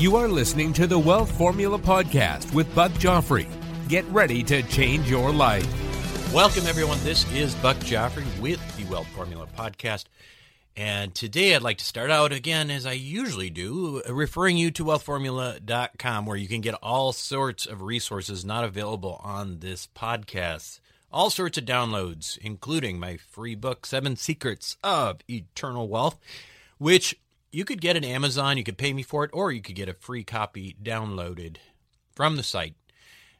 You are listening to the Wealth Formula Podcast with Buck Joffrey. Get ready to change your life. Welcome, everyone. This is Buck Joffrey with the Wealth Formula Podcast. And today I'd like to start out again, as I usually do, referring you to wealthformula.com, where you can get all sorts of resources not available on this podcast. All sorts of downloads, including my free book, Seven Secrets of Eternal Wealth, which you could get at Amazon. You could pay me for it, or you could get a free copy downloaded from the site.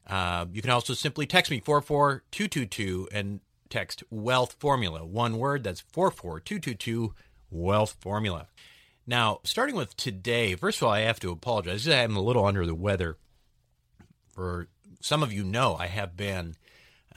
Uh, you can also simply text me 44222 and text wealth formula. One word, that's 44222 wealth formula. Now, starting with today, first of all, I have to apologize. I'm a little under the weather. For some of you know, I have been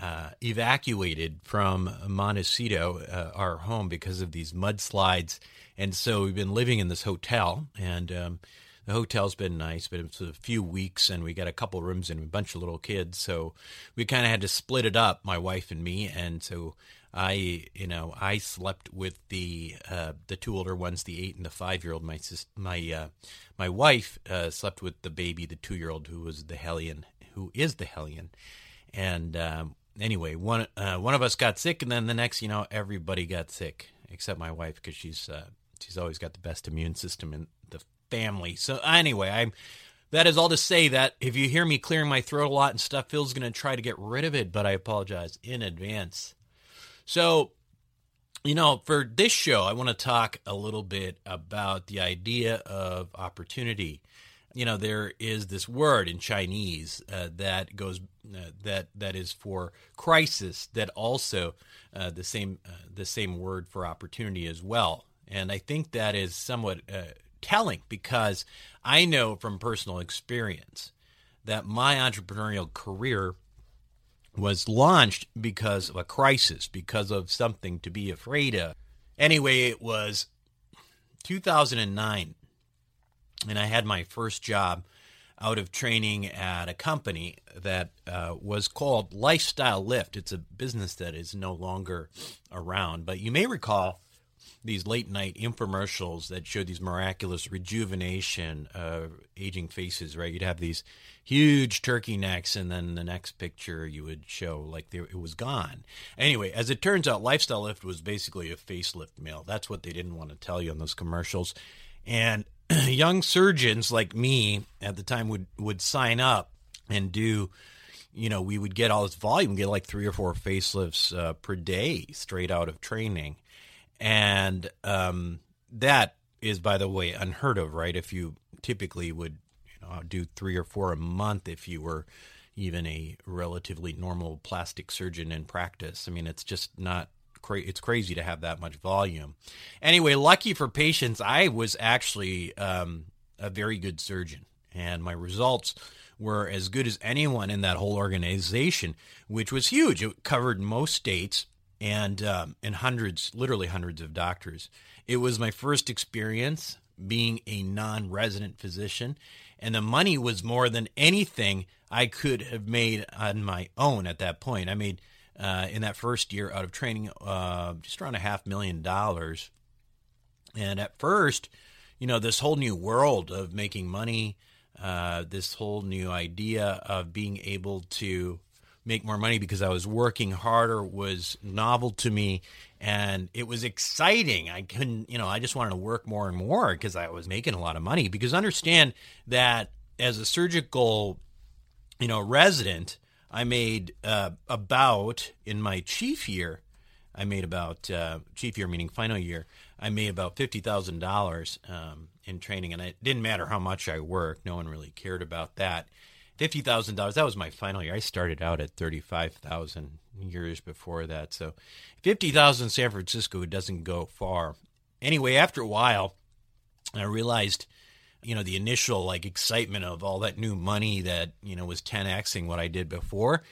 uh, evacuated from Montecito, uh, our home, because of these mudslides. And so we've been living in this hotel, and um, the hotel's been nice, but it's a few weeks, and we got a couple rooms and a bunch of little kids, so we kind of had to split it up, my wife and me, and so I, you know, I slept with the uh, the two older ones, the eight and the five year old. My sis, my uh, my wife uh, slept with the baby, the two year old, who was the hellion, who is the hellion, and um, anyway, one uh, one of us got sick, and then the next, you know, everybody got sick except my wife because she's uh, She's always got the best immune system in the family. So anyway, I'm that is all to say that if you hear me clearing my throat a lot and stuff, Phil's going to try to get rid of it, but I apologize in advance. So, you know, for this show, I want to talk a little bit about the idea of opportunity. You know, there is this word in Chinese uh, that goes uh, that that is for crisis. That also uh, the same uh, the same word for opportunity as well. And I think that is somewhat uh, telling because I know from personal experience that my entrepreneurial career was launched because of a crisis, because of something to be afraid of. Anyway, it was 2009, and I had my first job out of training at a company that uh, was called Lifestyle Lift. It's a business that is no longer around, but you may recall these late night infomercials that showed these miraculous rejuvenation of aging faces, right? You'd have these huge turkey necks, and then the next picture you would show like they, it was gone. Anyway, as it turns out, Lifestyle Lift was basically a facelift meal. That's what they didn't want to tell you on those commercials. And young surgeons like me at the time would, would sign up and do you know, we would get all this volume, get like three or four facelifts uh, per day straight out of training and um, that is, by the way, unheard of, right? If you typically would you know, do three or four a month, if you were even a relatively normal plastic surgeon in practice, I mean, it's just not. Cra- it's crazy to have that much volume. Anyway, lucky for patients, I was actually um, a very good surgeon, and my results were as good as anyone in that whole organization, which was huge. It covered most states and um, and hundreds, literally hundreds of doctors. It was my first experience being a non-resident physician, and the money was more than anything I could have made on my own at that point. I made uh, in that first year out of training uh, just around a half million dollars, and at first, you know, this whole new world of making money. Uh, this whole new idea of being able to make more money because I was working harder was novel to me and it was exciting. I couldn't, you know, I just wanted to work more and more because I was making a lot of money. Because understand that as a surgical you know, resident, I made uh, about in my chief year, I made about uh, chief year meaning final year. I made about fifty thousand um, dollars in training, and it didn't matter how much I worked. No one really cared about that. Fifty thousand dollars. That was my final year. I started out at thirty-five thousand years before that. So, fifty thousand San Francisco doesn't go far. Anyway, after a while, I realized, you know, the initial like excitement of all that new money that you know was 10xing what I did before.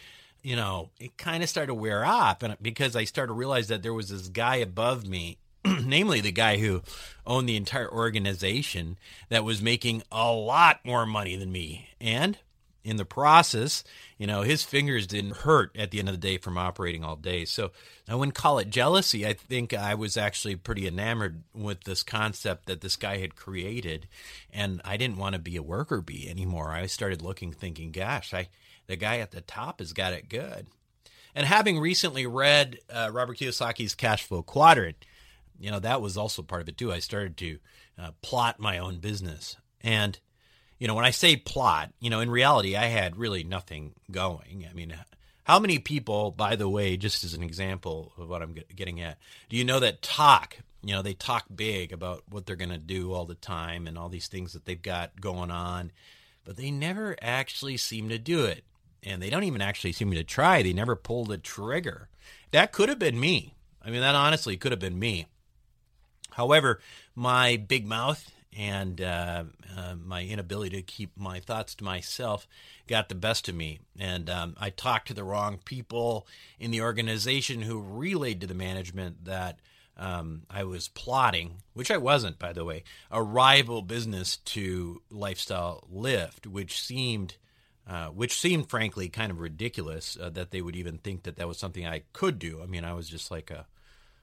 You know, it kind of started to wear off, and because I started to realize that there was this guy above me namely the guy who owned the entire organization that was making a lot more money than me. And in the process, you know, his fingers didn't hurt at the end of the day from operating all day. So I wouldn't call it jealousy. I think I was actually pretty enamored with this concept that this guy had created, and I didn't want to be a worker bee anymore. I started looking, thinking, "Gosh, I the guy at the top has got it good." And having recently read uh, Robert Kiyosaki's Cash Flow Quadrant, you know, that was also part of it too. I started to uh, plot my own business, and you know, when I say plot, you know, in reality, I had really nothing going. I mean, how many people, by the way, just as an example of what I'm getting at, do you know that talk? You know, they talk big about what they're going to do all the time and all these things that they've got going on, but they never actually seem to do it. And they don't even actually seem to try. They never pull the trigger. That could have been me. I mean, that honestly could have been me. However, my big mouth and uh, uh, my inability to keep my thoughts to myself got the best of me. And um, I talked to the wrong people in the organization who relayed to the management that um, I was plotting, which I wasn't, by the way, a rival business to Lifestyle Lift, which seemed. Uh, which seemed frankly kind of ridiculous uh, that they would even think that that was something I could do. I mean, I was just like a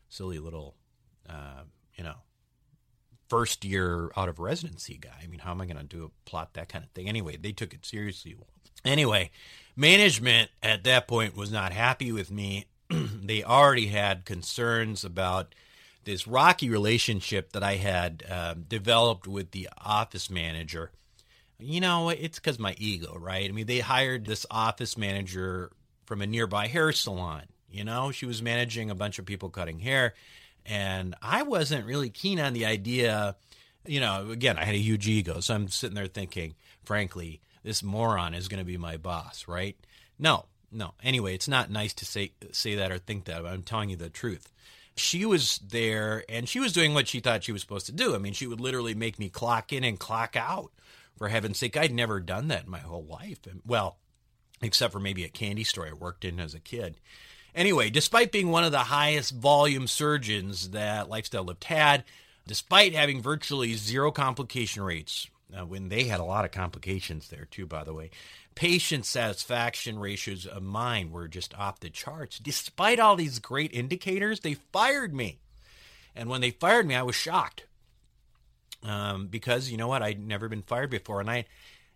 silly little, uh, you know, first year out of residency guy. I mean, how am I going to do a plot that kind of thing? Anyway, they took it seriously. Anyway, management at that point was not happy with me. they already had concerns about this rocky relationship that I had uh, developed with the office manager. You know, it's because my ego, right? I mean, they hired this office manager from a nearby hair salon. You know, she was managing a bunch of people cutting hair and I wasn't really keen on the idea. You know, again, I had a huge ego. So I'm sitting there thinking, frankly, this moron is going to be my boss, right? No, no. Anyway, it's not nice to say say that or think that, but I'm telling you the truth. She was there and she was doing what she thought she was supposed to do. I mean, she would literally make me clock in and clock out. For heaven's sake, I'd never done that in my whole life. And well, except for maybe a candy store I worked in as a kid. Anyway, despite being one of the highest volume surgeons that Lifestyle Lift had, despite having virtually zero complication rates, uh, when they had a lot of complications there too, by the way, patient satisfaction ratios of mine were just off the charts. Despite all these great indicators, they fired me. And when they fired me, I was shocked. Um, because you know what? I'd never been fired before. And I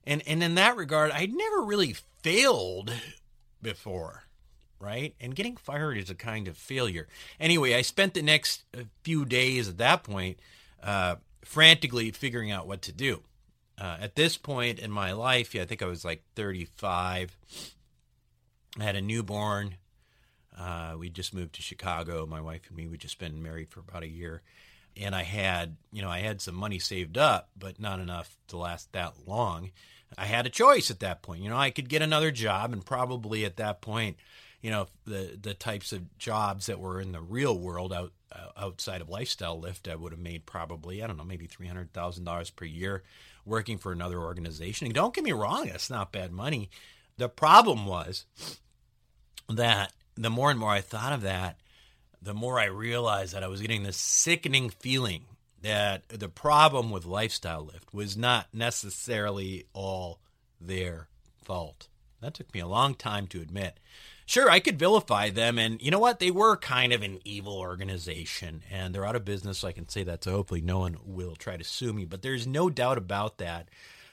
and and in that regard, I'd never really failed before right? And getting fired is a kind of failure. Anyway, I spent the next uh, few days at that point uh, frantically figuring out what to do. Uh, at this point in my life, yeah, I think I was like 35. I had a newborn. Uh, we just moved to Chicago. My wife and me, we just been married for about a year. And I had, you know, I had some money saved up, but not enough to last that long. I had a choice at that point. You know, I could get another job, and probably at that point, you know the the types of jobs that were in the real world out outside of lifestyle lift i would have made probably i don't know maybe $300000 per year working for another organization. And don't get me wrong that's not bad money. The problem was that the more and more i thought of that the more i realized that i was getting this sickening feeling that the problem with lifestyle lift was not necessarily all their fault. That took me a long time to admit sure, I could vilify them. And you know what? They were kind of an evil organization and they're out of business. So I can say that. So hopefully no one will try to sue me. But there's no doubt about that.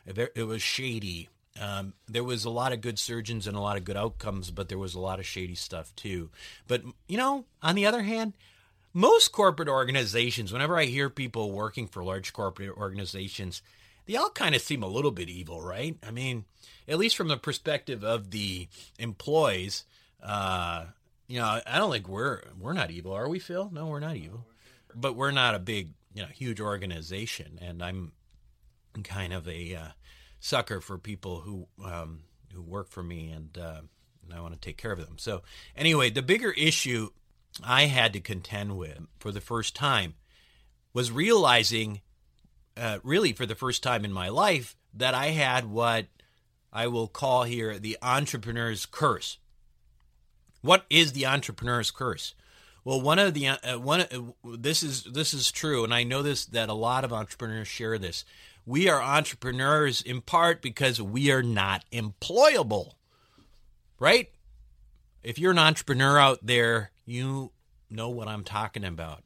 It was shady. Um, there was a lot of good surgeons and a lot of good outcomes, but there was a lot of shady stuff too. But, you know, on the other hand, most corporate organizations, whenever I hear people working for large corporate organizations, they all kind of seem a little bit evil, right? I mean, at least from the perspective of the employees. Uh, you know, I don't think we're we're not evil, are we, Phil? No, we're not evil, but we're not a big, you know, huge organization, and I'm kind of a uh, sucker for people who um, who work for me, and, uh, and I want to take care of them. So, anyway, the bigger issue I had to contend with for the first time was realizing, uh, really for the first time in my life, that I had what I will call here the entrepreneur's curse. What is the entrepreneur's curse? Well, one of the uh, one uh, this is this is true, and I know this that a lot of entrepreneurs share this. We are entrepreneurs in part because we are not employable, right? If you're an entrepreneur out there, you know what I'm talking about,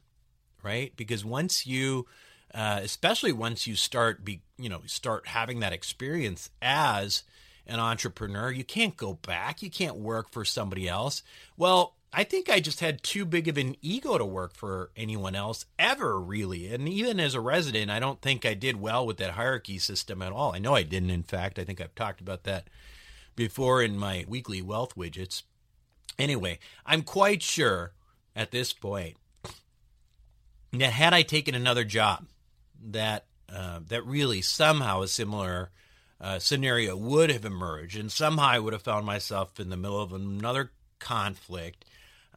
right? Because once you, uh, especially once you start be, you know, start having that experience as an entrepreneur, you can't go back. You can't work for somebody else. Well, I think I just had too big of an ego to work for anyone else ever, really. And even as a resident, I don't think I did well with that hierarchy system at all. I know I didn't, in fact. I think I've talked about that before in my weekly wealth widgets. Anyway, I'm quite sure at this point that had I taken another job, that uh, that really somehow is similar uh, scenario would have emerged, and somehow I would have found myself in the middle of another conflict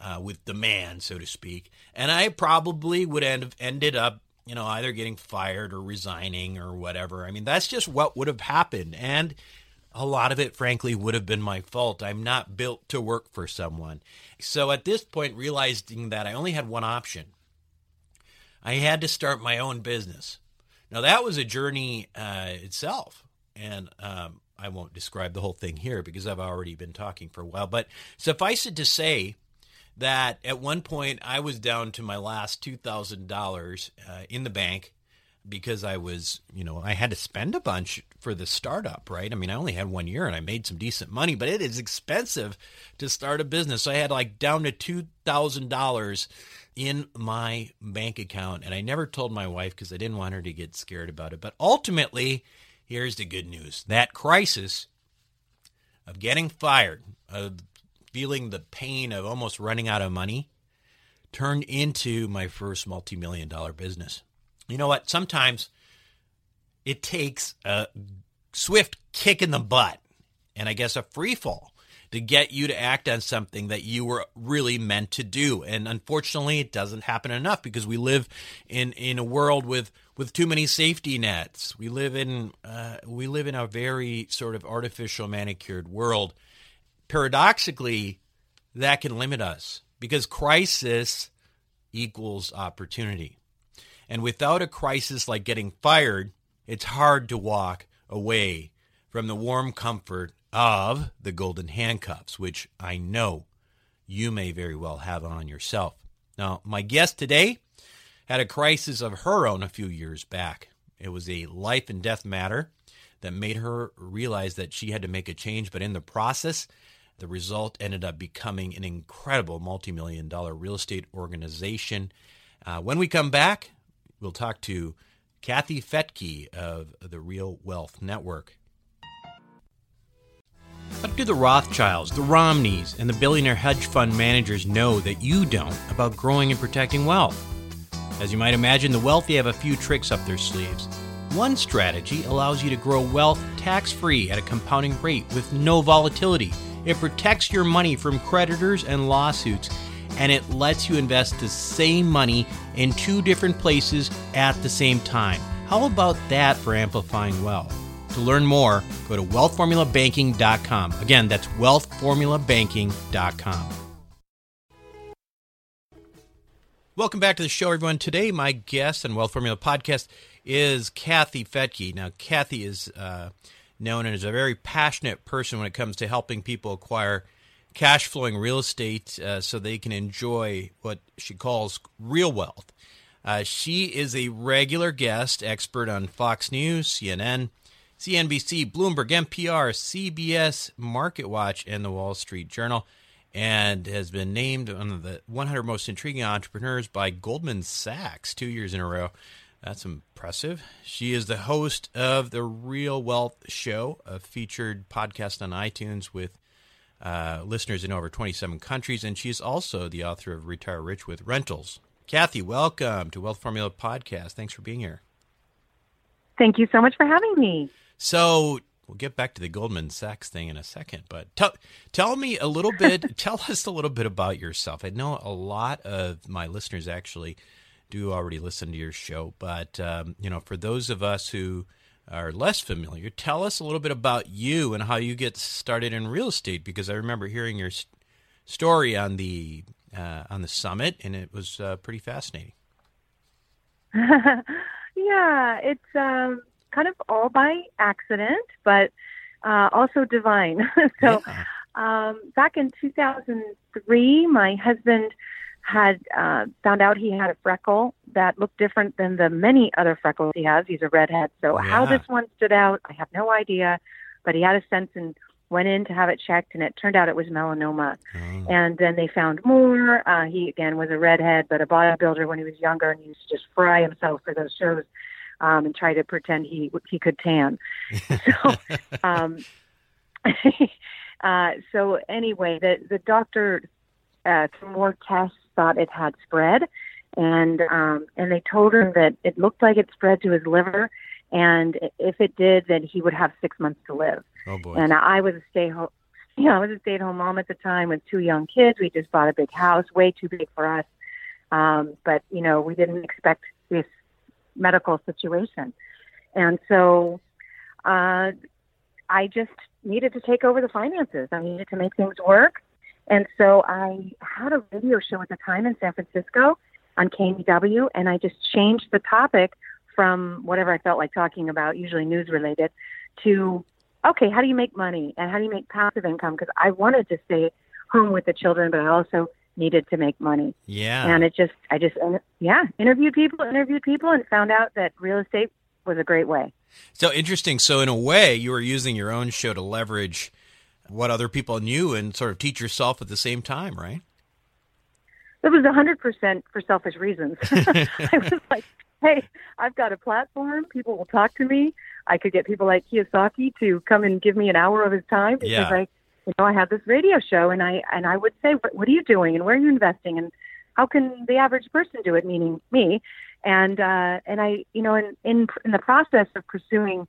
uh, with the man, so to speak, and I probably would have ended up, you know, either getting fired or resigning or whatever. I mean, that's just what would have happened, and a lot of it, frankly, would have been my fault. I'm not built to work for someone. So at this point, realizing that I only had one option, I had to start my own business. Now, that was a journey uh, itself. And um, I won't describe the whole thing here because I've already been talking for a while. But suffice it to say, that at one point I was down to my last $2,000 uh, in the bank because I was, you know, I had to spend a bunch for the startup, right? I mean, I only had one year and I made some decent money, but it is expensive to start a business. So I had like down to $2,000 in my bank account. And I never told my wife because I didn't want her to get scared about it. But ultimately, here's the good news that crisis of getting fired, of feeling the pain of almost running out of money turned into my first multi million dollar business. You know what? Sometimes it takes a swift kick in the butt and I guess a free fall to get you to act on something that you were really meant to do. And unfortunately, it doesn't happen enough because we live in, in a world with, with too many safety nets. We live in uh, we live in a very sort of artificial manicured world paradoxically, that can limit us because crisis equals opportunity. And without a crisis like getting fired, it's hard to walk away from the warm comfort of the golden handcuffs, which I know you may very well have on yourself. Now, my guest today had a crisis of her own a few years back. It was a life and death matter that made her realize that she had to make a change, but in the process, the result ended up becoming an incredible multi million dollar real estate organization. Uh, when we come back, we'll talk to Kathy Fettke of the Real Wealth Network. What do the Rothschilds, the Romneys, and the billionaire hedge fund managers know that you don't about growing and protecting wealth? As you might imagine, the wealthy have a few tricks up their sleeves. One strategy allows you to grow wealth tax free at a compounding rate with no volatility it protects your money from creditors and lawsuits, and it lets you invest the same money in two different places at the same time. How about that for amplifying wealth? To learn more, go to wealthformulabanking.com. Again, that's wealthformulabanking.com. Welcome back to the show, everyone. Today, my guest on Wealth Formula Podcast is Kathy Fettke. Now, Kathy is uh, known as a very passionate person when it comes to helping people acquire cash flowing real estate uh, so they can enjoy what she calls real wealth. Uh, she is a regular guest expert on Fox News, CNN, CNBC, Bloomberg, NPR, CBS, MarketWatch, and the Wall Street Journal, and has been named one of the 100 most intriguing entrepreneurs by Goldman Sachs two years in a row. That's impressive. She is the host of the Real Wealth Show, a featured podcast on iTunes with uh, listeners in over 27 countries, and she's also the author of Retire Rich with Rentals. Kathy, welcome to Wealth Formula Podcast. Thanks for being here. Thank you so much for having me. So, we'll get back to the Goldman Sachs thing in a second, but tell tell me a little bit. tell us a little bit about yourself. I know a lot of my listeners actually do already listen to your show, but um, you know, for those of us who are less familiar, tell us a little bit about you and how you get started in real estate. Because I remember hearing your st- story on the uh, on the summit, and it was uh, pretty fascinating. yeah, it's um, kind of all by accident, but uh, also divine. so, yeah. um, back in 2003, my husband had uh, found out he had a freckle that looked different than the many other freckles he has. He's a redhead, so yeah. how this one stood out, I have no idea. But he had a sense and went in to have it checked, and it turned out it was melanoma. Oh. And then they found more. Uh, he again was a redhead, but a bodybuilder when he was younger, and he used to just fry himself for those shows um, and try to pretend he he could tan. so, um, uh, so anyway, the the doctor uh, through more tests thought it had spread, and um, and they told him that it looked like it spread to his liver, and if it did, then he would have six months to live. Oh boy! And I was a stay home. You know, I was a stay-at-home mom at the time with two young kids. We just bought a big house, way too big for us. Um, but you know, we didn't expect this medical situation, and so uh, I just needed to take over the finances. I needed to make things work, and so I had a radio show at the time in San Francisco on KMEW, and I just changed the topic from whatever I felt like talking about, usually news related, to okay, how do you make money and how do you make passive income? Because I wanted to stay home with the children, but I also needed to make money. Yeah. And it just, I just, uh, yeah, interviewed people, interviewed people, and found out that real estate was a great way. So interesting. So in a way, you were using your own show to leverage what other people knew and sort of teach yourself at the same time, right? It was 100% for selfish reasons. I was like, hey, I've got a platform. People will talk to me. I could get people like Kiyosaki to come and give me an hour of his time because yeah. I, you know, I have this radio show and I, and I would say, what, what are you doing and where are you investing and how can the average person do it? Meaning me. And, uh, and I, you know, in, in, in the process of pursuing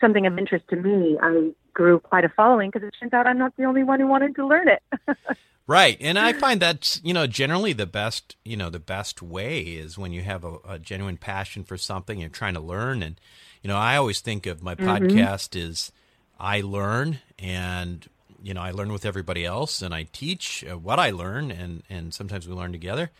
something of interest to me, I grew quite a following because it turns out I'm not the only one who wanted to learn it. right, and I find that's you know generally the best you know the best way is when you have a, a genuine passion for something you're trying to learn, and you know I always think of my mm-hmm. podcast is I learn and you know I learn with everybody else and I teach uh, what I learn and and sometimes we learn together.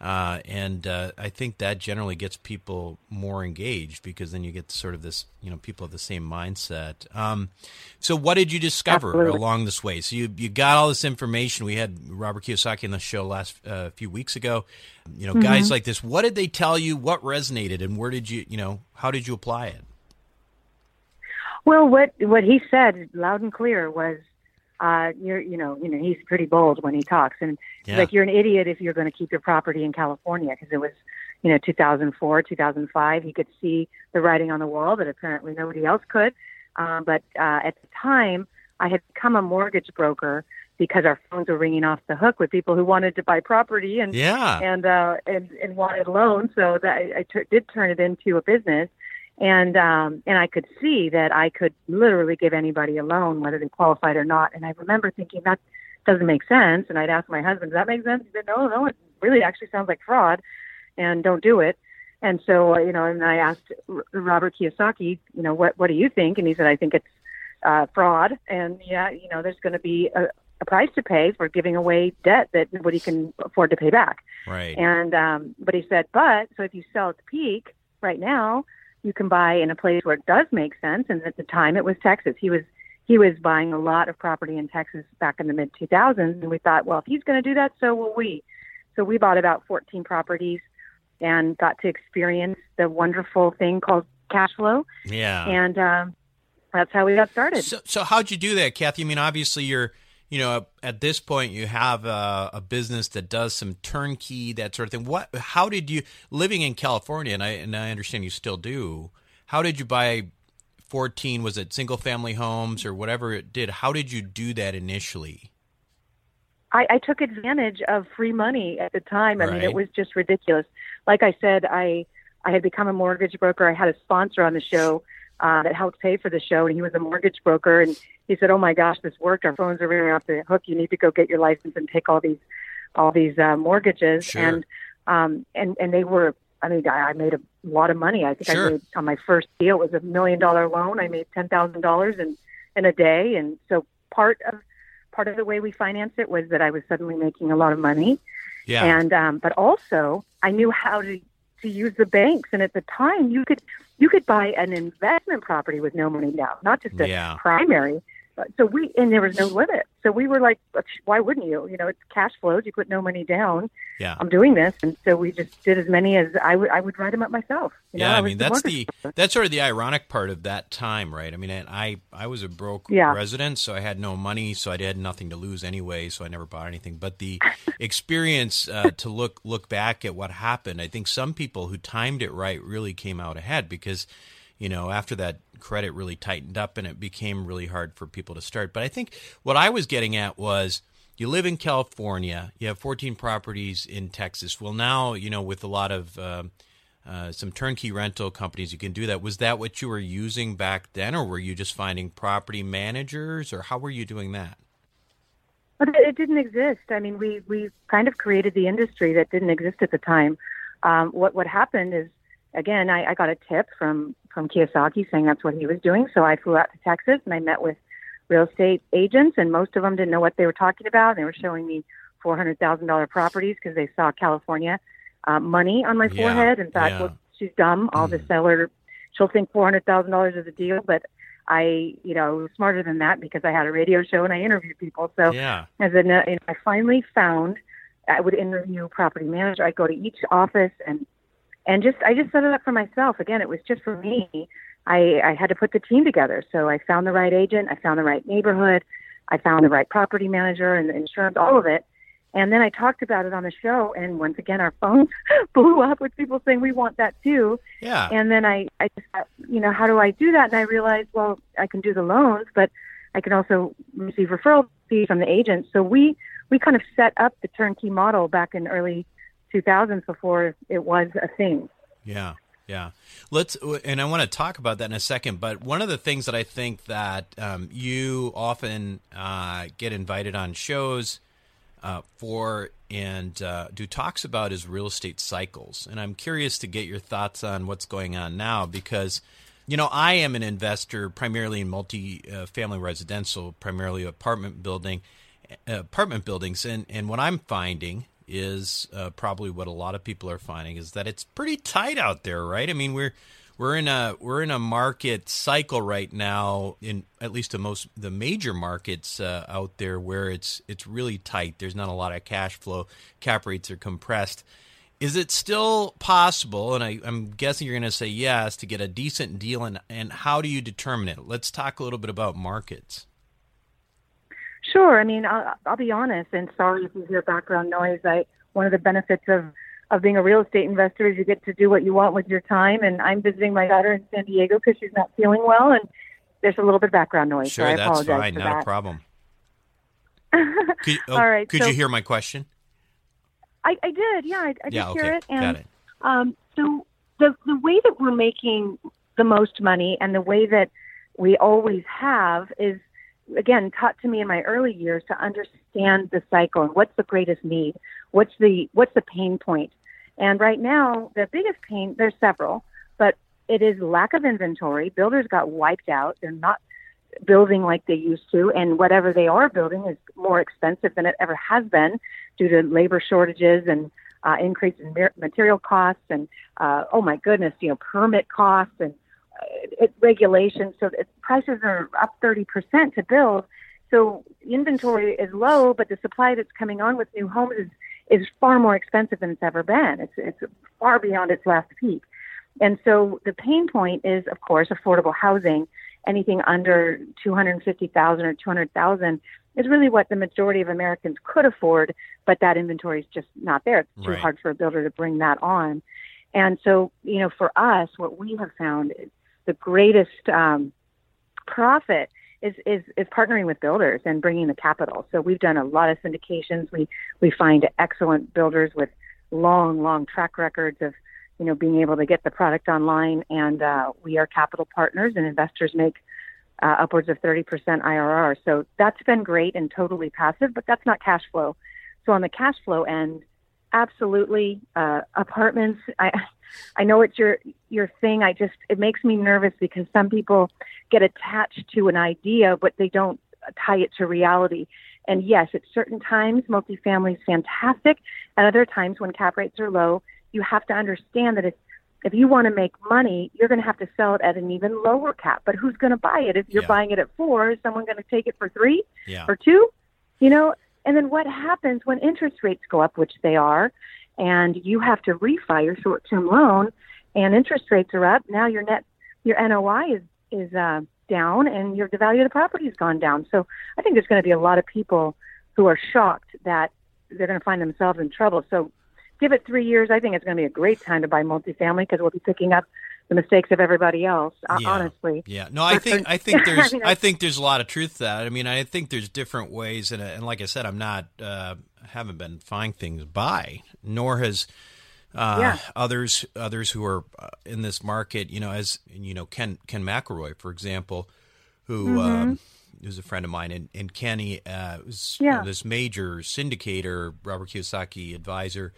Uh, and uh, I think that generally gets people more engaged because then you get sort of this, you know, people have the same mindset. Um, so, what did you discover Absolutely. along this way? So, you you got all this information. We had Robert Kiyosaki on the show last uh, few weeks ago. You know, mm-hmm. guys like this. What did they tell you? What resonated, and where did you, you know, how did you apply it? Well, what what he said loud and clear was uh, you're, you know, you know, he's pretty bold when he talks, and yeah. like you're an idiot if you're going to keep your property in California because it was, you know, 2004, 2005. He could see the writing on the wall that apparently nobody else could. Um, but uh, at the time, I had become a mortgage broker because our phones were ringing off the hook with people who wanted to buy property and yeah and uh, and, and wanted loans. So that I, I t- did turn it into a business and um, and I could see that I could literally give anybody a loan, whether they qualified or not. And I remember thinking that doesn't make sense. And I'd ask my husband, "Does that make sense?" He said, "No, no, it really actually sounds like fraud, and don't do it." And so, you know, and I asked Robert Kiyosaki, you know, what what do you think? And he said, "I think it's uh, fraud, and yeah, you know, there's going to be a, a price to pay for giving away debt that nobody can afford to pay back." Right. And um, but he said, "But so if you sell at the peak right now." You can buy in a place where it does make sense. And at the time, it was Texas. He was he was buying a lot of property in Texas back in the mid 2000s, and we thought, well, if he's going to do that, so will we. So we bought about 14 properties and got to experience the wonderful thing called cash flow. Yeah. And um, that's how we got started. So, so how'd you do that, Kathy? I mean, obviously you're you know, at this point, you have a, a, business that does some turnkey, that sort of thing. What? How did you living in California? And I and I understand you still do. How did you buy 14? Was it single family homes or whatever it did? How did you do that initially? I, I took advantage of free money at the time. I right. mean, it was just ridiculous. Like I said, I I had become a mortgage broker. I had a sponsor on the show uh, that helped pay for the show, and he was a mortgage broker. And he said, "Oh my gosh, this worked. Our phones are ringing off the hook. You need to go get your license and take all these all these uh, mortgages." Sure. And um, and and they were. I mean, I, I made a lot of money. I think sure. I made on my first deal it was a million dollar loan. I made ten thousand dollars in in a day, and so part of part of the way we financed it was that I was suddenly making a lot of money. Yeah. And um, but also I knew how to to use the banks, and at the time you could you could buy an investment property with no money down, not just a yeah. primary. So we and there was no limit. So we were like, why wouldn't you? You know, it's cash flows. You put no money down. Yeah, I'm doing this, and so we just did as many as I would. I would write them up myself. yeah, know? I, I mean that's the that's sort of the ironic part of that time, right? I mean, I I was a broke yeah. resident, so I had no money, so I had nothing to lose anyway, so I never bought anything. But the experience uh, to look look back at what happened, I think some people who timed it right really came out ahead because you know, after that credit really tightened up and it became really hard for people to start. But I think what I was getting at was you live in California, you have 14 properties in Texas. Well, now, you know, with a lot of uh, uh, some turnkey rental companies, you can do that. Was that what you were using back then, or were you just finding property managers, or how were you doing that? It didn't exist. I mean, we we kind of created the industry that didn't exist at the time. Um, what what happened is again, I, I got a tip from from Kiyosaki saying that's what he was doing. So I flew out to Texas and I met with real estate agents, and most of them didn't know what they were talking about. They were showing me four hundred thousand dollar properties because they saw California uh, money on my Yeah, forehead and thought, yeah. well, she's dumb. All the seller, she'll think four hundred thousand dollars is a deal, but I, you know, was smarter than that because I had a radio show and I interviewed people. So Yeah. as a, you know, I finally found I would interview property manager. I'd go to each office and and just I just set it up for myself. Again, it was just for me. I, I had to put the team together. So I found the right agent, I found the right neighborhood, I found the right property manager and the insurance, all of it. And then I talked about it on the show, and once again, our phones blew up with people saying we want that too. Yeah. And then I, I just thought, you know, how do I do that? And I realized, well, I can do the loans, but I can also receive referral fees from the agents. So we we kind of set up the turnkey model back in early 2000s before it was a thing. Yeah, yeah. Let's, and I want to talk about that in a second. But one of the things that I think that um, you often uh, get invited on shows uh, for and uh, do talks about is real estate cycles. And I'm curious to get your thoughts on what's going on now because. You know, I am an investor primarily in multi-family residential, primarily apartment building, uh, apartment buildings, and and what I'm finding is uh, probably what a lot of people are finding is that it's pretty tight out there, right? I mean, we're we're in a we're in a market cycle right now in at least the most the major markets uh, out there where it's it's really tight. There's not a lot of cash flow. Cap rates are compressed. Is it still possible? And I, I'm guessing you're going to say yes to get a decent deal. And and how do you determine it? Let's talk a little bit about markets. Sure. I mean, I'll, I'll be honest, and sorry if you hear background noise. I one of the benefits of of being a real estate investor is you get to do what you want with your time. And I'm visiting my daughter in San Diego because she's not feeling well, and there's a little bit of background noise. Sure, so I that's apologize fine, for not that. a problem. Could, oh, All right, Could so- you hear my question? I, I did, yeah, I, I did Yeah, okay, hear it. And got it. Um, so the the way that we're making the most money and the way that we always have is again taught to me in my early years to understand the cycle and what's the greatest need, what's the what's the pain point. And right now, the biggest pain there's several, but it is lack of inventory. Builders got wiped out. They're not building like they used to, and whatever they are building is more expensive than it ever has been due to labor shortages and uh, increase in material costs and uh, oh my goodness, you know, permit costs and Uh, regulations. So prices are up 30% to build. So inventory is low, but the supply that's coming on with new homes is, is far more expensive than it's ever been. It's, it's far beyond its last peak. And so the pain point is, of course, affordable housing. Anything under 250,000 or 200,000 is really what the majority of Americans could afford, but that inventory is just not there. It's too Right. hard for a builder to bring that on. And so, you know, for us, what we have found is the greatest um, profit is, is is partnering with builders and bringing the capital. So we've done a lot of syndications. We we find excellent builders with long, long track records of you know being able to get the product online, and uh, we are capital partners, and investors make uh, upwards of 30% IRR. So that's been great and totally passive, but that's not cash flow. So on the cash flow end, absolutely uh, apartments. I I know it's your your thing. I just it makes me nervous because some people get attached to an idea, but they don't tie it to reality. And yes, at certain times, multifamily is fantastic. At other times, when cap rates are low, you have to understand that if if you want to make money, you're going to have to sell it at an even lower cap. But who's going to buy it? If you're Yeah. buying it at four, is someone going to take it for three Yeah. or two? You know, and then what happens when interest rates go up, which they are, and you have to refi your short-term loan, and interest rates are up. Now your net, your NOI is is uh, down, and your the value of the property has gone down. So I think there's going to be a lot of people who are shocked that they're going to find themselves in trouble. So give it three years. I think it's going to be a great time to buy multifamily because we'll be picking up the mistakes of everybody else. uh, Yeah. Honestly, Yeah, no, I think I think I there's mean, I I- think there's a lot of truth to that. I mean, I think there's different ways, and and like I said, I'm not uh, haven't been finding things by, nor has uh, Yeah. others others who are uh, in this market. You know, as you know, Ken Ken McElroy, for example, who. Mm-hmm. Um, who's a friend of mine, and, and Kenny uh, was you know, this major syndicator, Robert Kiyosaki advisor.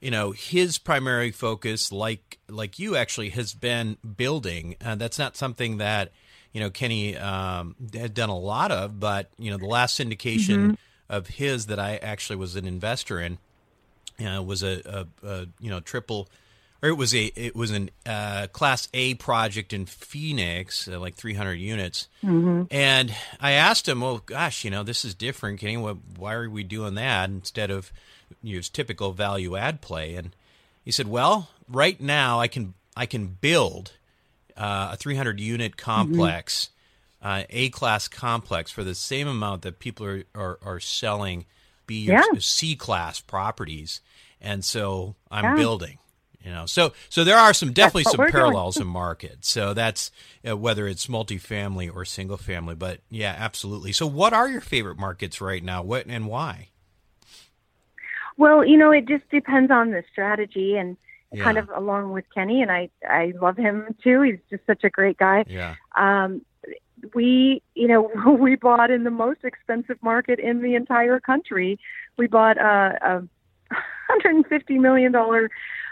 You know, his primary focus, like like you actually, has been building. Uh, that's not something that you know Kenny um, had done a lot of, but you know, the last syndication of his that I actually was an investor in uh, was a, a, a you know triple or it was a it was an uh, class A project in Phoenix, uh, like 300 units. And I asked him, "Well, gosh, you know, this is different. Kenny, what, why are we doing that instead of use typical value add play?" And he said, "Well, right now I can I can build uh, a 300 unit complex, uh, A class complex for the same amount that people are are, are selling B or Yeah. C class properties, and so I'm Yeah. building." You know, so so there are some definitely some we're doing. parallels in market. So that's uh, whether it's multifamily or single family, but yeah, absolutely. So what are your favorite markets right now? What and why? Well, you know, it just depends on the strategy and Yeah. kind of along with Kenny and I I love him too. He's just such a great guy. Yeah. Um we, you know, we bought in the most expensive market in the entire country. We bought a, a 150 million dollar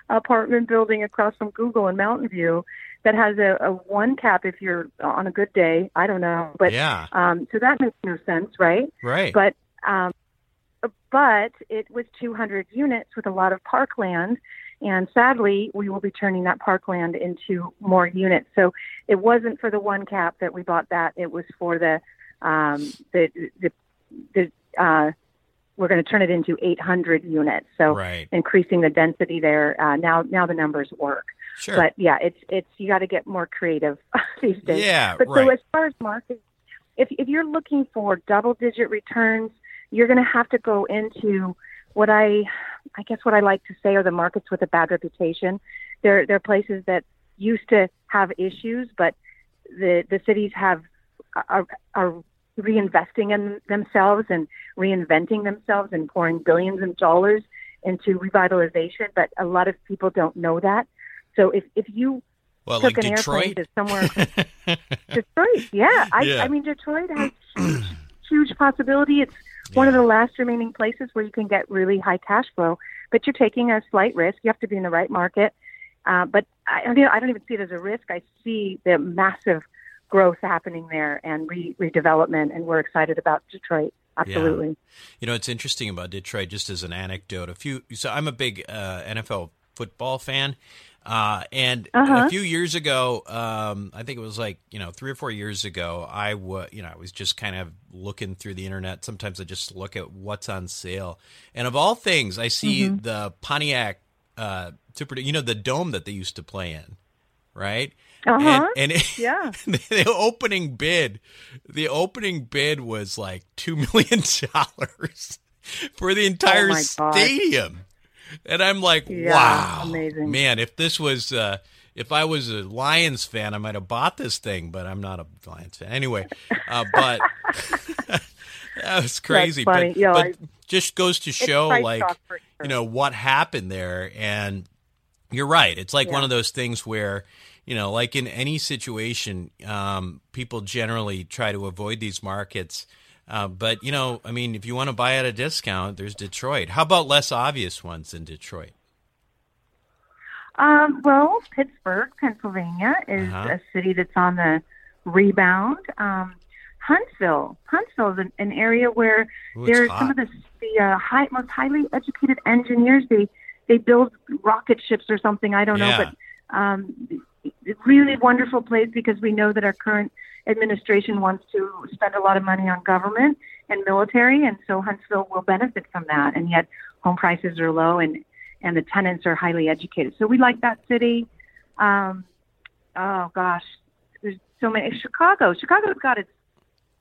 apartment building across from Google in Mountain View that has a, a one cap if you're on a good day. I don't know, but yeah. um so that makes no sense, right? Right. but um, but it was 200 units with a lot of parkland, and sadly, we will be turning that parkland into more units. So it wasn't for the one cap that we bought that; it was for the um, the the, the uh, we're going to turn it into 800 units. So right. increasing the density there. Uh, now now the numbers work. Sure. But yeah, it's it's you got to get more creative these days. Yeah, But so as far as market, if if you're looking for double digit returns, you're going to have to go into what I I guess what I like to say are the markets with a bad reputation. They're they're places that used to have issues, but the the cities have are are reinvesting in themselves and reinventing themselves and pouring billions of dollars into revitalization. But a lot of people don't know that. So if if you well, took like an airplane to somewhere Detroit, yeah. I, Yeah. I mean, Detroit has huge, huge possibility. It's one of the last remaining places where you can get really high cash flow, but you're taking a slight risk. You have to be in the right market. Uh, but I, I don't- I don't even see it as a risk. I see the massive growth happening there and re- redevelopment, and we're excited about Detroit. Absolutely. You know, it's interesting about Detroit. Just as an anecdote, a few. So I'm a big uh, NFL football fan, uh, and Uh-huh. a few years ago, um, I think it was like you know three or four years ago, I was you know I was just kind of looking through the internet. Sometimes I just look at what's on sale, and of all things, I see Mm-hmm. the Pontiac uh, Super. You know the dome that they used to play in, right? Uh-huh. And, and it, Yeah. the opening bid, the opening bid was like two million dollars for the entire Oh my God. stadium, and I'm like, Yeah, wow, amazing. man! If this was, uh, if I was a Lions fan, I might have bought this thing, but I'm not a Lions fan anyway. Uh, but that was crazy. funny. But, Yeah, but I- just goes to show, like, sure. you know what happened there and you're right it's like one of those things where you know like in any situation um, people generally try to avoid these markets uh, but you know i mean if you want to buy at a discount there's detroit how about less obvious ones in detroit Um, well, Pittsburgh, Pennsylvania is Uh-huh. a city that's on the rebound. Um, Huntsville, Huntsville is an, an area where Ooh, it's there's hot. some of the the uh, high, most highly educated engineers. They they build rocket ships or something. I don't Yeah. know, but um, really wonderful place because we know that our current administration wants to spend a lot of money on government and military, and so Huntsville will benefit from that. And yet, home prices are low, and and the tenants are highly educated. So we like that city. Um, oh gosh, there's so many. Chicago, Chicago's got its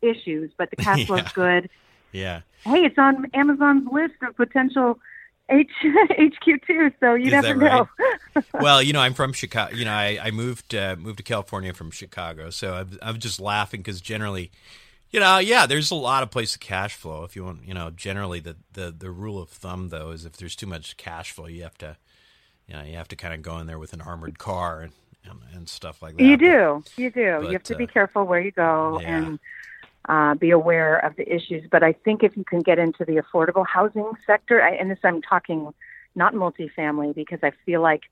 issues, but the cash flow's Yeah. good. yeah Hey, it's on Amazon's list of potential H HQ2, so you Is never right? know. well, you know, I'm from Chicago. You know, I, I moved uh, moved to California from Chicago, so I'm, I'm just laughing because generally, you know, yeah, there's a lot of place to cash flow. If you want, you know, generally the, the the rule of thumb though is if there's too much cash flow, you have to, you know, you have to kind of go in there with an armored car and and, and stuff like that. You But- do, you do. but, you have to uh, be careful where you go yeah. and uh, be aware of the issues. But I think if you can get into the affordable housing sector, I, and this I'm talking not multifamily because I feel like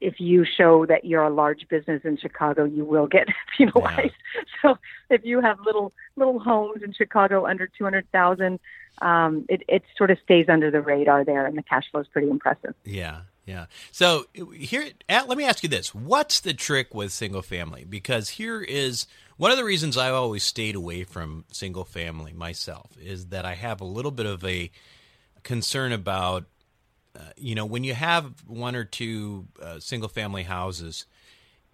if you show that you're a large business in Chicago, you will get penalized. So if you have little little homes in Chicago under two hundred thousand, um, it it sort of stays under the radar there, and the cash flow is pretty impressive. Yeah, yeah. So here, at, let me ask you this: What's the trick with single family? Because here is one of the reasons I've always stayed away from single family myself is that I have a little bit of a concern about, uh, you know, when you have one or two uh, single family houses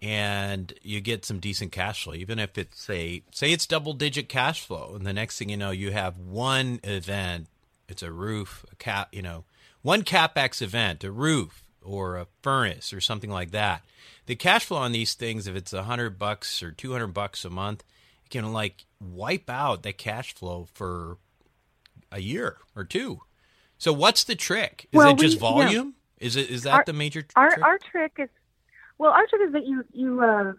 and you get some decent cash flow, even if it's say say it's double digit cash flow, and the next thing you know, you have one event, it's a roof, a cap, you know, one capex event, a roof or a furnace or something like that. The cash flow on these things, if it's a hundred bucks or two hundred bucks a month, it can like wipe out that cash flow for a year or two. So what's the trick? Is Well, it just we- yeah. volume? Is it is that Our- the major tr- our trick? our trick is well our trick is that you you uh,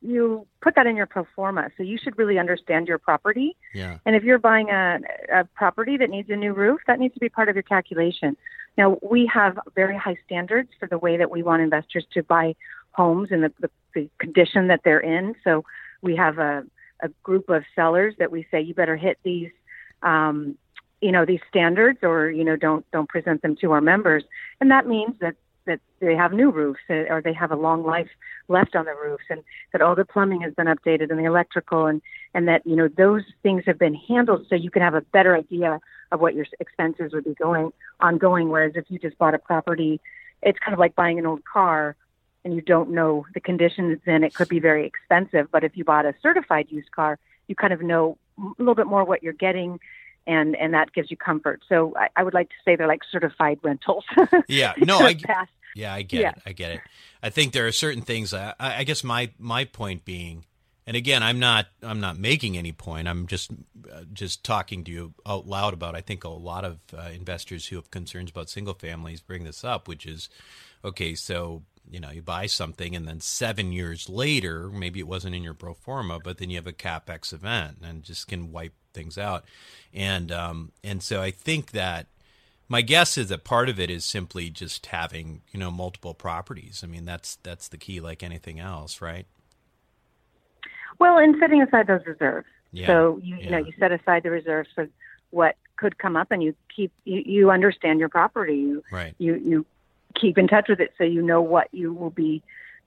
you put that in your pro forma so you should really understand your property yeah. and if you're buying a, a property that needs a new roof that needs to be part of your calculation now we have very high standards for the way that we want investors to buy homes and the, the, the condition that they're in. So we have a, a group of sellers that we say you better hit these um, you know these standards or you know don't don't present them to our members. And that means that that they have new roofs uh, or they have a long life left on the roofs and that all the plumbing has been updated and the electrical and and that you know those things have been handled so you can have a better idea of what your expenses would be going ongoing. Whereas if you just bought a property it's kind of like buying an old car and you don't know the condition it's in it could be very expensive. But if you bought a certified used car you kind of know a little bit more what you're getting and and that gives you comfort. So I, I would like to say they're like certified rentals. Yeah. No, I Yeah, I get Yeah. it. I get it. I think there are certain things. I, I guess my my point being, and again, I'm not I'm not making any point. I'm just uh, just talking to you out loud about. I think a lot of uh, investors who have concerns about single families bring this up, which is, okay, so you know you buy something and then seven years later, maybe it wasn't in your pro forma, but then you have a capex event and just can wipe things out, and um and so I think that my guess is that part of it is simply just having you know multiple properties. I mean that's that's the key, like anything else, right? Well, and setting aside those reserves. Yeah, So you you know you set aside the reserves for what could come up, and you keep you, you understand your property. You Right. you you keep in touch with it, so you know what you will be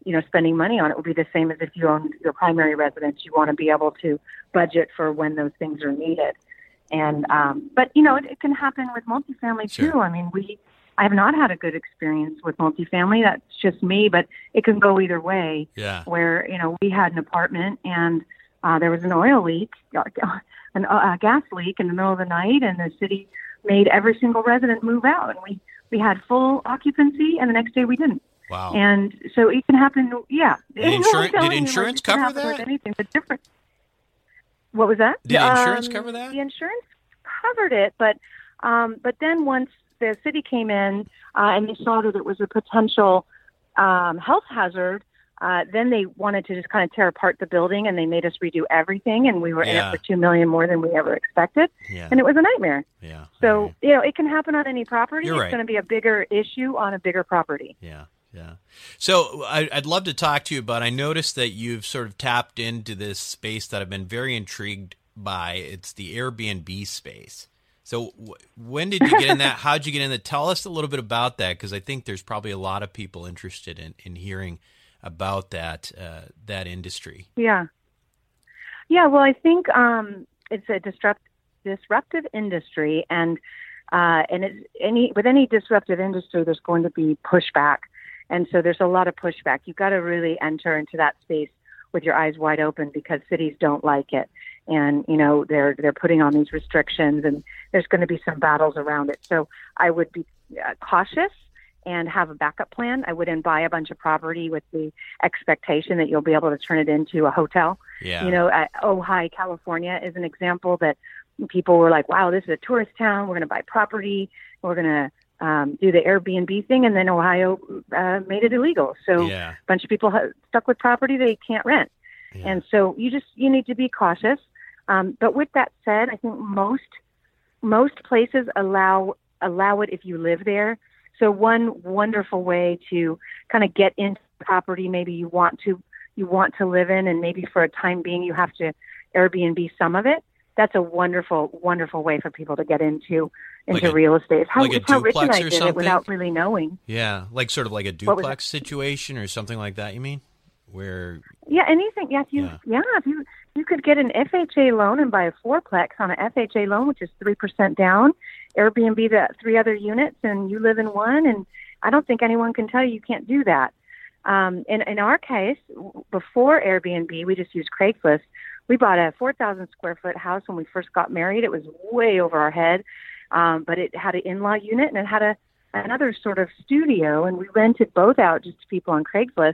you know spending money on. It will be the same as if you own your primary residence. You want to be able to budget for when those things are needed. And um, but you know it, it can happen with multifamily Sure. too. I mean we I have not had a good experience with multifamily. That's just me, but it can go either way. Yeah. Where you know we had an apartment and uh, there was an oil leak, an, uh, a gas leak in the middle of the night, and the city made every single resident move out, and we we had full occupancy, and the next day we didn't. Wow. And so it can happen. Yeah. Did insurance, did you, insurance it can cover that? Anything, but different. What was that? Did insurance Um, cover that? The insurance covered it, but um, but then once the city came in uh, and they saw that it was a potential um, health hazard, uh, then they wanted to just kind of tear apart the building and they made us redo everything, and we were Yeah. in it for two million more than we ever expected, yeah. and it was a nightmare. Yeah. So you know, it can happen on any property. You're it's right. going to be a bigger issue on a bigger property. Yeah, yeah. So I, I'd love to talk to you about. I noticed that you've sort of tapped into this space that I've been very intrigued by. It's the Airbnb space. So w- when did you get in that? How'd you get in that? Tell us a little bit about that because I think there's probably a lot of people interested in, in hearing about that uh, that industry. Yeah. Yeah, well, I think um, it's a disrupt, disruptive industry, and uh, and it's any with any disruptive industry, there's going to be pushback, and so there's a lot of pushback. You've got to really enter into that space with your eyes wide open because cities don't like it, and you know they're they're putting on these restrictions, and there's going to be some battles around it. So I would be uh, cautious and have a backup plan. I wouldn't buy a bunch of property with the expectation that you'll be able to turn it into a hotel. Yeah. You know, at Ojai, California is an example that people were like, wow, this is a tourist town. We're going to buy property. We're going to um, do the Airbnb thing. And then Ojai uh, made it illegal. So yeah. a bunch of people ha- stuck with property they can't rent. Yeah. And so you just, you need to be cautious. Um, but with that said, I think most, most places allow, allow it if you live there. So one wonderful way to kind of get into property, maybe you want to you want to live in, and maybe for a time being you have to Airbnb some of it. That's a wonderful, wonderful way for people to get into into Like a- real estate. How, like how Rich and I or did something? it without really knowing. Yeah, like sort of like a duplex situation or something like that. You mean where? Yeah, anything. Yes, you. Yeah. Yeah. if you you could get an FHA loan and buy a fourplex on an FHA loan, which is three percent down. Airbnb the three other units, and you live in one. And I don't think anyone can tell you you can't do that. Um, in in our case, before Airbnb, we just used Craigslist. We bought a four thousand square foot house when we first got married. It was way over our head, um, but it had an in-law unit and it had a another sort of studio, and we rented both out just to people on Craigslist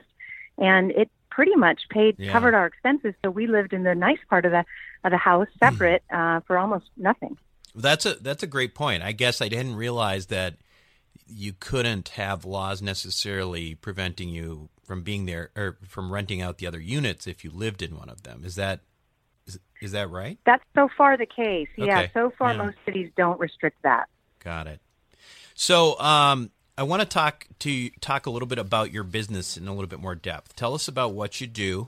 and it pretty much paid Yeah. covered our expenses. So we lived in the nice part of the of the house, separate, uh, for almost nothing. That's a that's a great point. I guess I didn't realize that you couldn't have laws necessarily preventing you from being there or from renting out the other units if you lived in one of them. Is that is, is that right? That's so far the case. Yeah, so far Yeah. most cities don't restrict that. Got it. So, um, I want to talk to talk a little bit about your business in a little bit more depth. Tell us about what you do.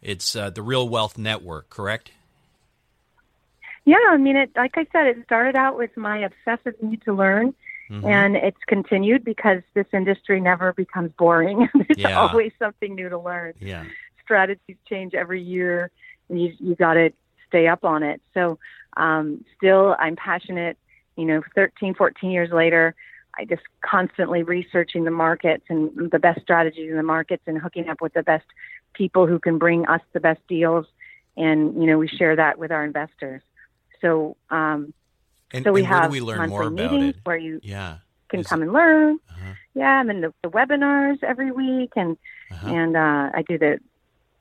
It's uh, the Real Wealth Network, correct? Yeah, I mean, it. Like I said, it started out with my obsessive need to learn, Mhm. and it's continued because this industry never becomes boring. There's Yeah. always something new to learn. Yeah. strategies change every year you you got to stay up on it so um still i'm passionate you know 13 14 years later i just constantly researching the markets and the best strategies in the markets and hooking up with the best people who can bring us the best deals and you know we share that with our investors so um And, so we have we learn monthly more about meetings it? where you Yeah. can Is come and learn Uh-huh. yeah and then the, the webinars every week and Uh-huh. and uh, I do the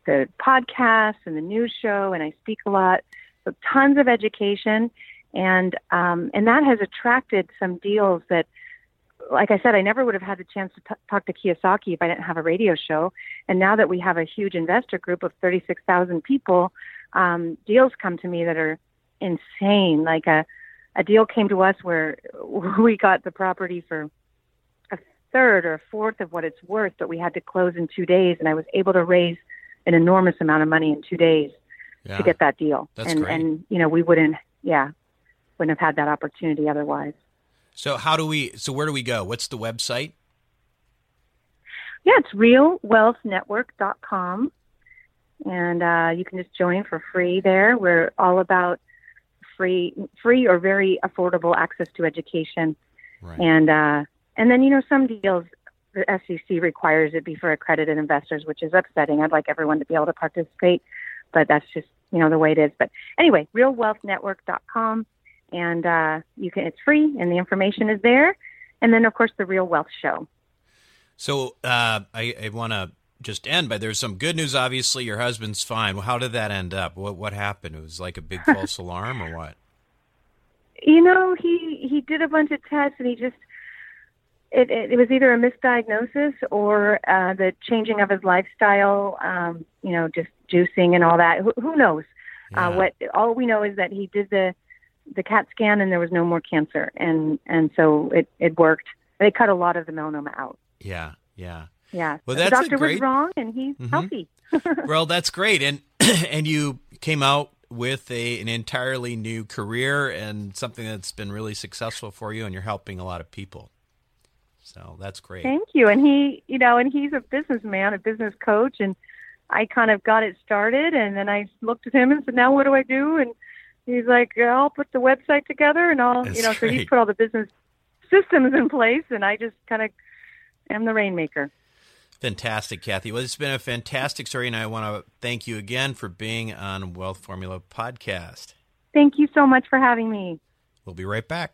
the podcast and the news show, and I speak a lot. So tons of education, and um, and that has attracted some deals that, like I said, I never would have had the chance to t- talk to Kiyosaki if I didn't have a radio show. And now that we have a huge investor group of thirty six thousand people, um, deals come to me that are insane. Like a a deal came to us where we got the property for a third or a fourth of what it's worth, but we had to close in two days, and I was able to raise an enormous amount of money in two days yeah. to get that deal. That's and great. and you know we wouldn't, yeah, wouldn't have had that opportunity otherwise. So how do we? So where do we go? What's the website? Yeah, it's realwealthnetwork.com, and uh, you can just join for free there. We're all about free, free or very affordable access to education, Right. and uh, And then, you know, some deals, the SEC requires it be for accredited investors, which is upsetting. I'd like everyone to be able to participate, but that's just, you know, the way it is. But anyway, realwealthnetwork.com. And uh, you can, it's free and the information is there. And then, of course, the Real Wealth Show. So uh, I, I want to just end by there's some good news. Obviously, your husband's fine. Well, how did that end up? What what happened? It was like a big false alarm, or what? You know, he he did a bunch of tests, and he just it, it, it was either a misdiagnosis or uh, the changing of his lifestyle. Um, you know, just juicing and all that. Who, who knows? Uh, yeah. Uh, what all we know is that he did the the CAT scan and there was no more cancer, and and so it it worked. They cut a lot of the melanoma out. Yeah, yeah, yeah. Well, that's the doctor great... was wrong, and he's mm-hmm. healthy. well, that's great, and and you came out with a an entirely new career and something that's been really successful for you, and you're helping a lot of people. So that's great. Thank you. And he, you know, and he's a businessman, a business coach, and I kind of got it started, and then I looked at him and said, "Now what do I do?" And he's like, "I'll put the website together, and I'll, that's you know." Great. So he's put all the business systems in place, and I just kind of am the rainmaker. Fantastic, Kathy. Well, it's been a fantastic story, and I want to thank you again for being on Wealth Formula Podcast. Thank you so much for having me. We'll be right back.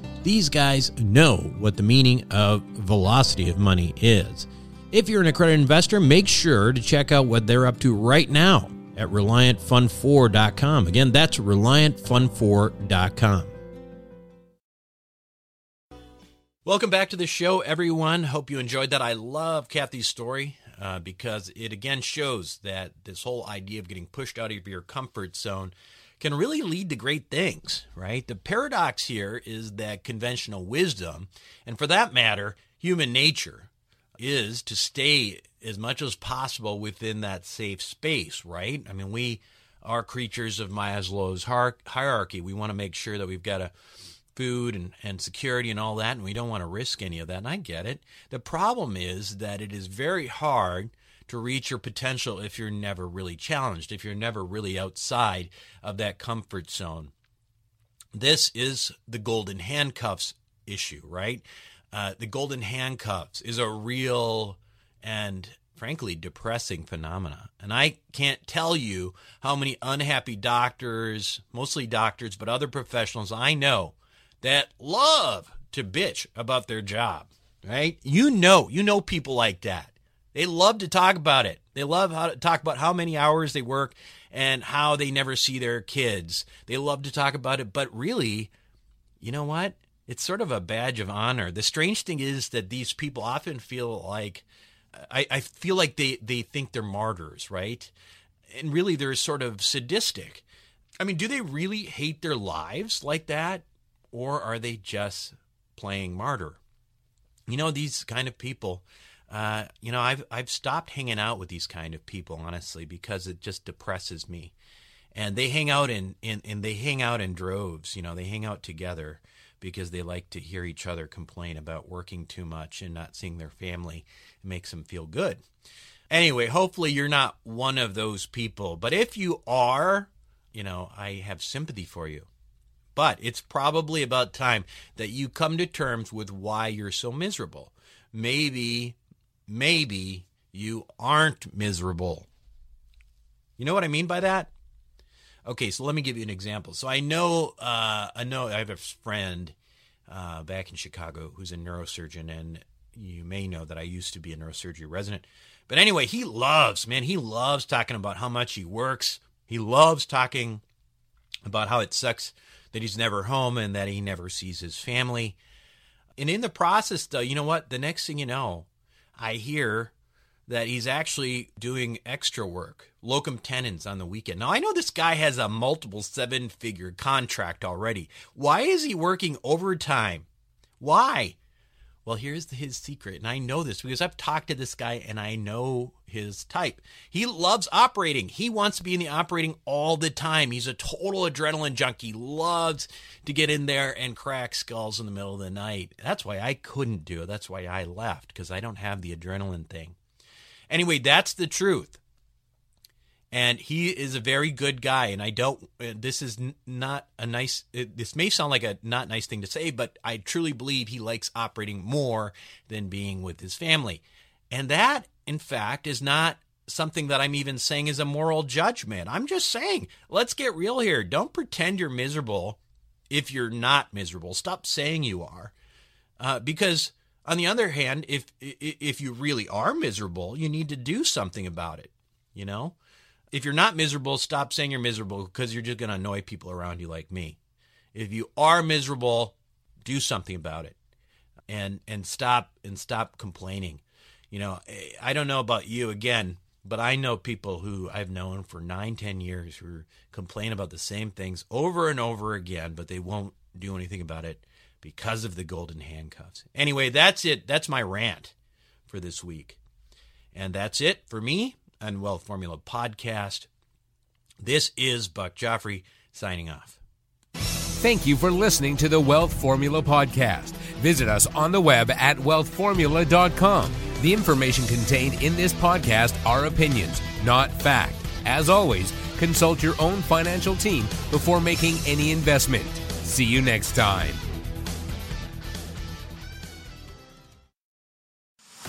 these guys know what the meaning of velocity of money is. If you're an accredited investor, make sure to check out what they're up to right now at ReliantFund4.com. Again, that's ReliantFund4.com. Welcome back to the show, everyone. Hope you enjoyed that. I love Kathy's story uh, because it again shows that this whole idea of getting pushed out of your comfort zone can really lead to great things, right? The paradox here is that conventional wisdom, and for that matter, human nature, is to stay as much as possible within that safe space, right? I mean, we are creatures of Maslow's hierarchy. We want to make sure that we've got a food and, and security and all that, and we don't want to risk any of that. And I get it. The problem is that it is very hard to reach your potential if you're never really challenged, if you're never really outside of that comfort zone. This is the golden handcuffs issue, right? Uh, the golden handcuffs is a real and frankly depressing phenomena. And I can't tell you how many unhappy doctors, mostly doctors, but other professionals I know that love to bitch about their job, right? You know, you know people like that. They love to talk about it. They love how to talk about how many hours they work and how they never see their kids. They love to talk about it, but really, you know what? It's sort of a badge of honor. The strange thing is that these people often feel like I, I feel like they, they think they're martyrs, right? And really they're sort of sadistic. I mean, do they really hate their lives like that? Or are they just playing martyr? You know, these kind of people uh, you know, I've I've stopped hanging out with these kind of people honestly because it just depresses me. And they hang out in, in and they hang out in droves. You know, they hang out together because they like to hear each other complain about working too much and not seeing their family. It makes them feel good. Anyway, hopefully you're not one of those people. But if you are, you know, I have sympathy for you. But it's probably about time that you come to terms with why you're so miserable. Maybe maybe you aren't miserable. You know what I mean by that? Okay, so let me give you an example. So I know, uh, I know, I have a friend uh, back in Chicago who's a neurosurgeon, and you may know that I used to be a neurosurgery resident. But anyway, he loves, man, he loves talking about how much he works. He loves talking about how it sucks that he's never home and that he never sees his family. And in the process, though, you know what? The next thing you know, I hear that he's actually doing extra work, locum tenens on the weekend. Now, I know this guy has a multiple seven figure contract already. Why is he working overtime? Why? Well, here's his secret, and I know this because I've talked to this guy and I know his type. He loves operating. He wants to be in the operating all the time. He's a total adrenaline junkie. Loves to get in there and crack skulls in the middle of the night. That's why I couldn't do it. That's why I left because I don't have the adrenaline thing. Anyway, that's the truth and he is a very good guy and i don't uh, this is not a nice this may sound like a not nice thing to say but i truly believe he likes operating more than being with his family and that in fact is not something that i'm even saying is a moral judgment. I'm just saying let's get real here. Don't pretend you're miserable if you're not miserable. Stop saying you are. Uh, because on the other hand if if you really are miserable you need to do something about it you know? If you're not miserable, stop saying you're miserable because you're just going to annoy people around you like me. If you are miserable, do something about it and and stop and stop complaining. You know, eh, I don't know about you again, but I know people who I've known for nine, ten years who complain about the same things over and over again, but they won't do anything about it because of the golden handcuffs. Anyway, that's it. That's my rant for this week. And that's it for me and Wealth Formula podcast. This is Buck Joffrey signing off. Thank you for listening to the Wealth Formula podcast. Visit us on the web at wealthformula.com. The information contained in this podcast are opinions, not fact. As always, consult your own financial team before making any investment. See you next time.